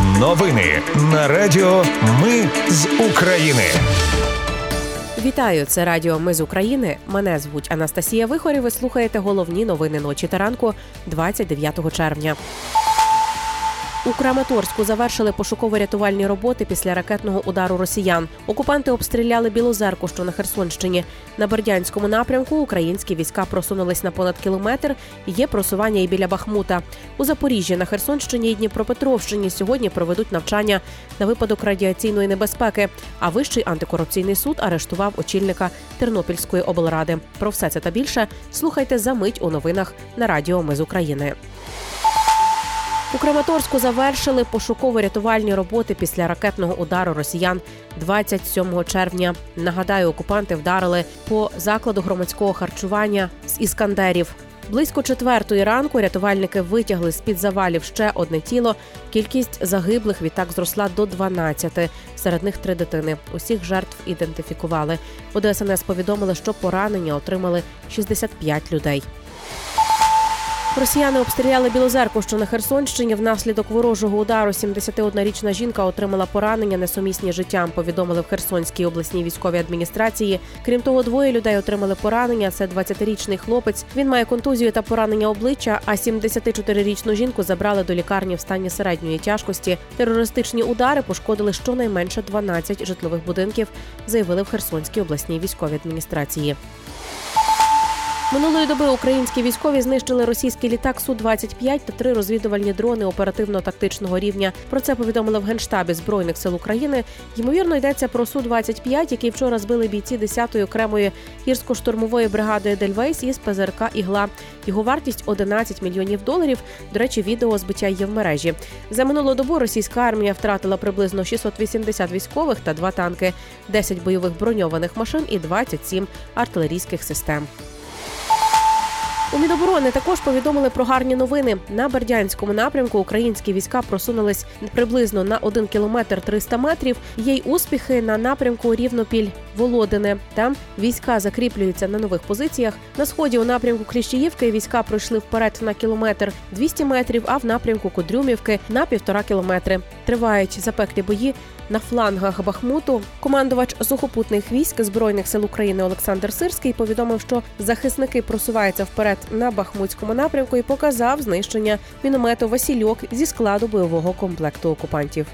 Новини на Радіо Ми з України. Вітаю, це Радіо Ми з України. Мене звуть Анастасія Вихорі. Ви слухаєте головні новини ночі та ранку 29 червня. У Краматорську завершили пошуково-рятувальні роботи після ракетного удару росіян. Окупанти обстріляли Білозерку, що на Херсонщині. На Бердянському напрямку українські війська просунулись на понад кілометр. Є просування і біля Бахмута. У Запоріжжі на Херсонщині і Дніпропетровщині сьогодні проведуть навчання на випадок радіаційної небезпеки. А вищий антикорупційний суд арештував очільника Тернопільської облради. Про все це та більше слухайте за мить у новинах на Радіо Ми з України. У Краматорську завершили пошуково-рятувальні роботи після ракетного удару росіян 27 червня. Нагадаю, окупанти вдарили по закладу громадського харчування з іскандерів. Близько четвертої ранку рятувальники витягли з під завалів ще одне тіло. Кількість загиблих відтак зросла до 12. Серед них три дитини. Усіх жертв ідентифікували. У ДСНС повідомили, що поранення отримали 65 людей. Росіяни обстріляли Білозерку, що на Херсонщині. Внаслідок ворожого удару 71-річна жінка отримала поранення несумісні життям. Повідомили в Херсонській обласній військовій адміністрації. Крім того, двоє людей отримали поранення. Це 20-річний хлопець. Він має контузію та поранення обличчя. А 74-річну жінку забрали до лікарні в стані середньої тяжкості. Терористичні удари пошкодили щонайменше 12 житлових будинків. Заявили в Херсонській обласній військовій адміністрації. Минулої доби українські військові знищили російський літак су 25 та три розвідувальні дрони оперативно-тактичного рівня. Про це повідомили в генштабі збройних сил України. Ймовірно, йдеться про су 25 який вчора збили бійці 10-ї окремої гірсько-штурмової бригади Дельвейс із ПЗРК Ігла. Його вартість 11 мільйонів доларів. До речі, відео збиття є в мережі. За минулу добу російська армія втратила приблизно 680 військових та два танки, 10 бойових броньованих машин і 27 артилерійських систем. У Міноборони також повідомили про гарні новини. На Бердянському напрямку українські війська просунулись приблизно на 1 кілометр 300 метрів. Є й успіхи на напрямку Рівнопіль Володине. Там війська закріплюються на нових позиціях. На сході у напрямку Кліщіївки війська пройшли вперед на кілометр 200 метрів, а в напрямку Кудрюмівки на півтора кілометри. Тривають запеклі бої на флангах Бахмуту. Командувач сухопутних військ збройних сил України Олександр Сирський повідомив, що захисники просуваються вперед на Бахмутському напрямку і показав знищення міномету Васильок зі складу бойового комплекту окупантів.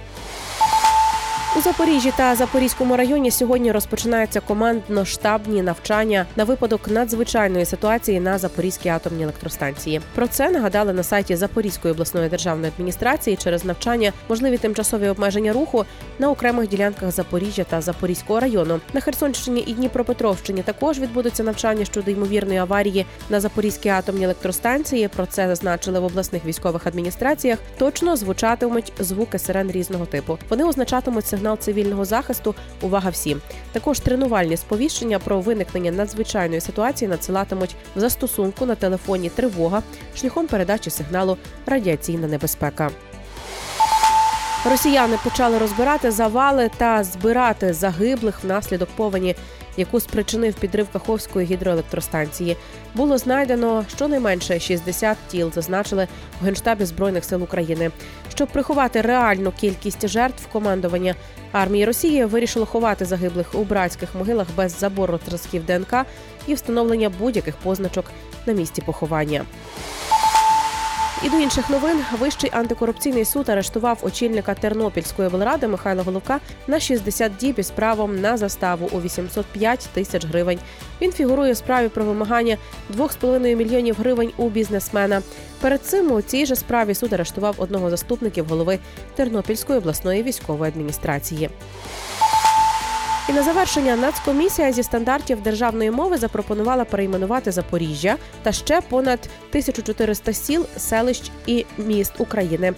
У Запоріжжі та Запорізькому районі сьогодні розпочинаються командно-штабні навчання на випадок надзвичайної ситуації на Запорізькій атомній електростанції. Про це нагадали на сайті Запорізької обласної державної адміністрації через навчання можливі тимчасові обмеження руху на окремих ділянках Запоріжжя та Запорізького району. На Херсонщині і Дніпропетровщині також відбудуться навчання щодо ймовірної аварії на Запорізькій атомній електростанції. Про це зазначили в обласних військових адміністраціях. Точно звучатимуть звуки сирен різного типу. Вони означатимуть сигнал сигнал цивільного захисту. Увага всім. Також тренувальні сповіщення про виникнення надзвичайної ситуації надсилатимуть в застосунку на телефоні тривога шляхом передачі сигналу радіаційна небезпека. Росіяни почали розбирати завали та збирати загиблих внаслідок повені, яку спричинив підрив Каховської гідроелектростанції. Було знайдено щонайменше 60 тіл, зазначили в генштабі збройних сил України. Щоб приховати реальну кількість жертв, командування армії Росії вирішило ховати загиблих у братських могилах без забору зразків ДНК і встановлення будь-яких позначок на місці поховання. І до інших новин вищий антикорупційний суд арештував очільника Тернопільської облради Михайла Головка на 60 діб із правом на заставу у 805 тисяч гривень. Він фігурує в справі про вимагання 2,5 мільйонів гривень у бізнесмена. Перед цим у цій же справі суд арештував одного заступників голови Тернопільської обласної військової адміністрації. І на завершення Нацкомісія зі стандартів державної мови запропонувала перейменувати Запоріжжя та ще понад 1400 сіл, селищ і міст України.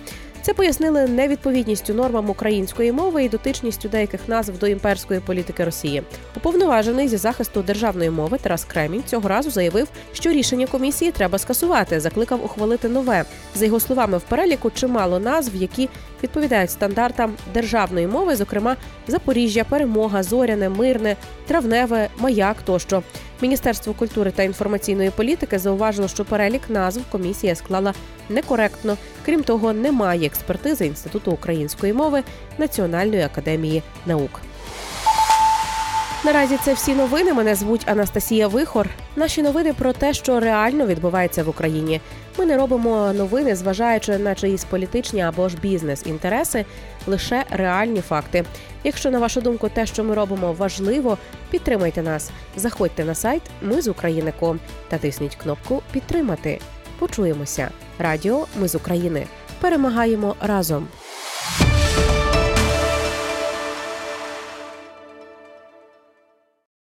Це пояснили невідповідністю нормам української мови і дотичністю деяких назв до імперської політики Росії. Уповноважений зі захисту державної мови Тарас Кремінь цього разу заявив, що рішення комісії треба скасувати. Закликав ухвалити нове. За його словами, в переліку чимало назв, які відповідають стандартам державної мови, зокрема Запоріжжя, перемога, зоряне, мирне, травневе, маяк тощо. Міністерство культури та інформаційної політики зауважило, що перелік назв комісія склала некоректно. Крім того, немає експертизи Інституту української мови Національної академії наук. Наразі це всі новини. Мене звуть Анастасія Вихор. Наші новини про те, що реально відбувається в Україні. Ми не робимо новини, зважаючи на чиїсь політичні або ж бізнес-інтереси, лише реальні факти. Якщо на вашу думку те, що ми робимо, важливо, підтримайте нас. Заходьте на сайт Ми з України.ком та тисніть кнопку Підтримати. Почуємося. Радіо Ми з України. Перемагаємо разом.